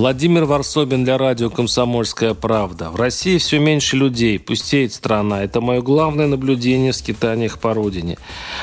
Владимир Варсобин для радио «Комсомольская правда». В России все меньше людей, пустеет страна. Это мое главное наблюдение в скитаниях по родине.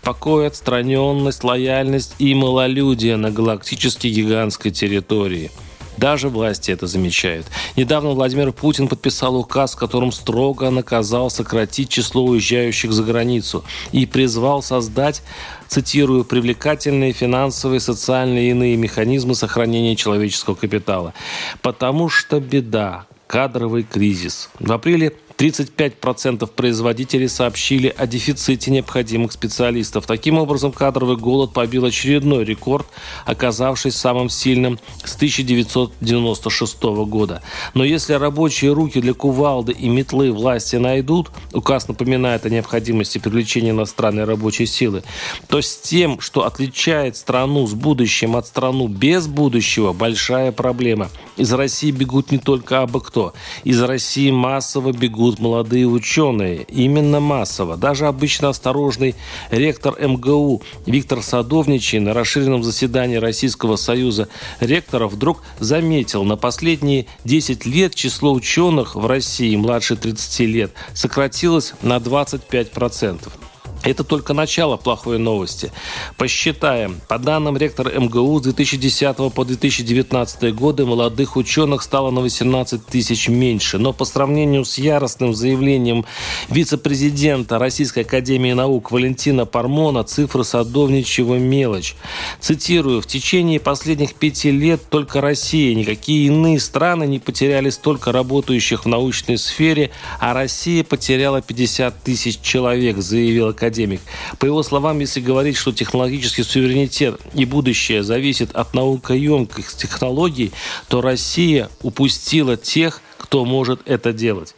Покой, отстраненность, лояльность и малолюдие на галактически гигантской территории – даже власти это замечают. Недавно Владимир Путин подписал указ, в котором строго наказал сократить число уезжающих за границу и призвал создать цитирую, привлекательные финансовые, социальные и иные механизмы сохранения человеческого капитала. Потому что беда, кадровый кризис. В апреле 35% производителей сообщили о дефиците необходимых специалистов. Таким образом, кадровый голод побил очередной рекорд, оказавшись самым сильным с 1996 года. Но если рабочие руки для кувалды и метлы власти найдут, указ напоминает о необходимости привлечения иностранной рабочей силы, то с тем, что отличает страну с будущим от страну без будущего, большая проблема. Из России бегут не только абы кто. Из России массово бегут молодые ученые, именно массово. Даже обычно осторожный ректор МГУ Виктор Садовничий на расширенном заседании Российского союза ректоров вдруг заметил, на последние 10 лет число ученых в России младше 30 лет сократилось на 25%. Это только начало плохой новости. Посчитаем. По данным ректора МГУ с 2010 по 2019 годы молодых ученых стало на 18 тысяч меньше. Но по сравнению с яростным заявлением вице-президента Российской Академии Наук Валентина Пармона цифры садовничьего мелочь. Цитирую. В течение последних пяти лет только Россия, никакие иные страны не потеряли столько работающих в научной сфере, а Россия потеряла 50 тысяч человек, заявил академик академик. По его словам, если говорить, что технологический суверенитет и будущее зависит от наукоемких технологий, то Россия упустила тех, кто может это делать.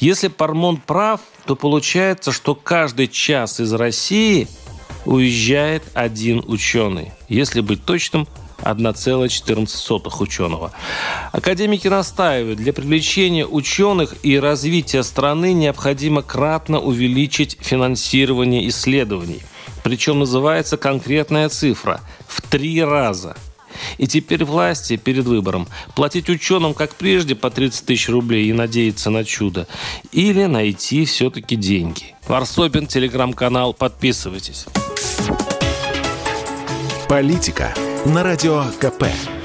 Если Пармон прав, то получается, что каждый час из России уезжает один ученый. Если быть точным, 1,14 ученого. Академики настаивают, для привлечения ученых и развития страны необходимо кратно увеличить финансирование исследований. Причем называется конкретная цифра – в три раза – и теперь власти перед выбором платить ученым, как прежде, по 30 тысяч рублей и надеяться на чудо. Или найти все-таки деньги. Варсобин, телеграм-канал. Подписывайтесь. Политика на радио КП.